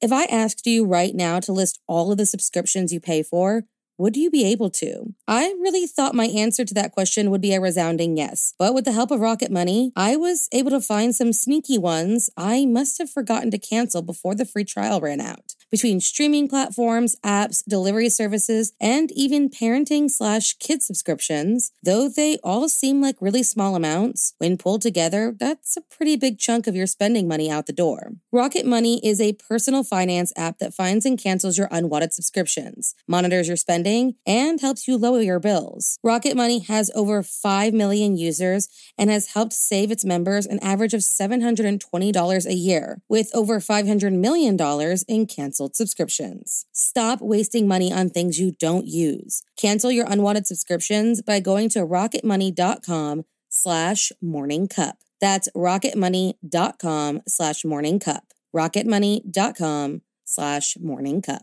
If I asked you right now to list all of the subscriptions you pay for, would you be able to? I really thought my answer to that question would be a resounding yes. But with the help of Rocket Money, I was able to find some sneaky ones I must have forgotten to cancel before the free trial ran out between streaming platforms, apps, delivery services, and even parenting slash kid subscriptions. Though they all seem like really small amounts, when pulled together, that's a pretty big chunk of your spending money out the door. Rocket Money is a personal finance app that finds and cancels your unwanted subscriptions, monitors your spending, and helps you lower your bills. Rocket Money has over 5 million users and has helped save its members an average of $720 a year, with over $500 million in canceled canceled subscriptions. Stop wasting money on things you don't use. Cancel your unwanted subscriptions by going to rocketmoney.com slash morning cup. That's rocketmoney.com slash morning cup. rocketmoney.com slash morning cup.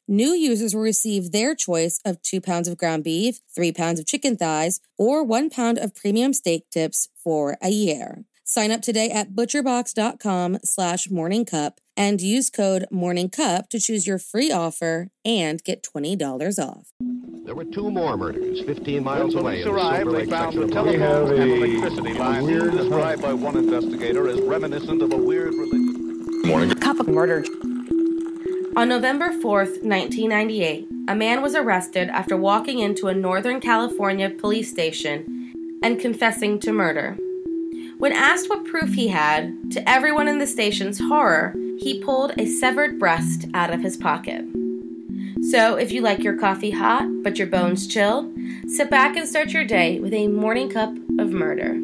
New users will receive their choice of two pounds of ground beef, three pounds of chicken thighs, or one pound of premium steak tips for a year. Sign up today at butcherbox.com slash morningcup and use code morningcup to choose your free offer and get $20 off. There were two more murders 15 miles when away. police arrived, they found the telephones and electricity lines described by one investigator as reminiscent of a weird religion. Morning. Cup of murder. On November 4th, 1998, a man was arrested after walking into a Northern California police station and confessing to murder. When asked what proof he had, to everyone in the station's horror, he pulled a severed breast out of his pocket. So, if you like your coffee hot but your bones chill, sit back and start your day with a morning cup of murder.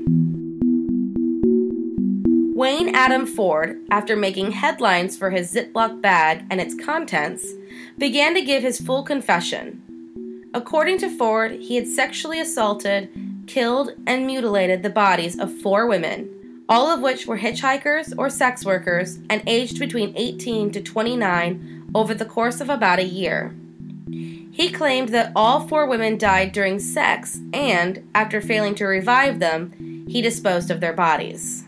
Wayne Adam Ford, after making headlines for his Ziploc bag and its contents, began to give his full confession. According to Ford, he had sexually assaulted, killed, and mutilated the bodies of four women, all of which were hitchhikers or sex workers and aged between 18 to 29 over the course of about a year. He claimed that all four women died during sex and, after failing to revive them, he disposed of their bodies.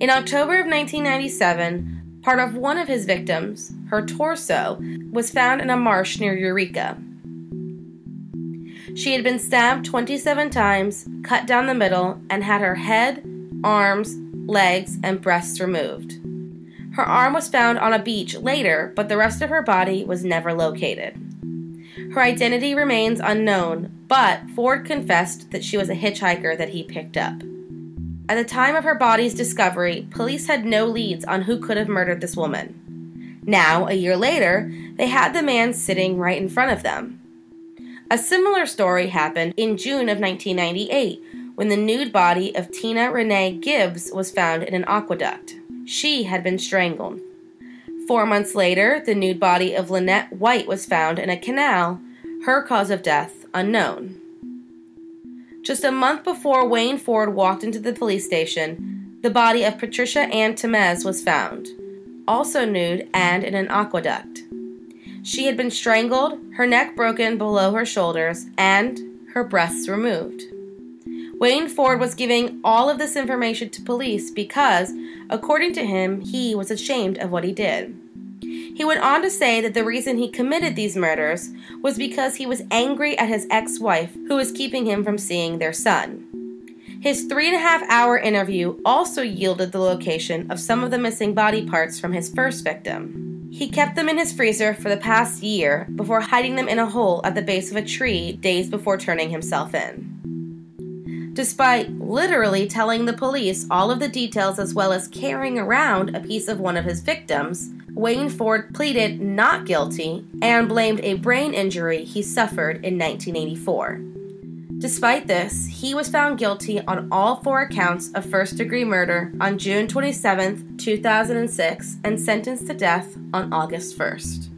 In October of 1997, part of one of his victims, her torso, was found in a marsh near Eureka. She had been stabbed 27 times, cut down the middle, and had her head, arms, legs, and breasts removed. Her arm was found on a beach later, but the rest of her body was never located. Her identity remains unknown, but Ford confessed that she was a hitchhiker that he picked up. At the time of her body's discovery, police had no leads on who could have murdered this woman. Now, a year later, they had the man sitting right in front of them. A similar story happened in June of 1998 when the nude body of Tina Renee Gibbs was found in an aqueduct. She had been strangled. Four months later, the nude body of Lynette White was found in a canal, her cause of death unknown. Just a month before Wayne Ford walked into the police station, the body of Patricia Ann Tamez was found, also nude and in an aqueduct. She had been strangled, her neck broken below her shoulders, and her breasts removed. Wayne Ford was giving all of this information to police because, according to him, he was ashamed of what he did. He went on to say that the reason he committed these murders was because he was angry at his ex wife who was keeping him from seeing their son. His three and a half hour interview also yielded the location of some of the missing body parts from his first victim. He kept them in his freezer for the past year before hiding them in a hole at the base of a tree days before turning himself in. Despite literally telling the police all of the details as well as carrying around a piece of one of his victims, Wayne Ford pleaded not guilty and blamed a brain injury he suffered in 1984. Despite this, he was found guilty on all four accounts of first degree murder on June 27, 2006, and sentenced to death on August 1st.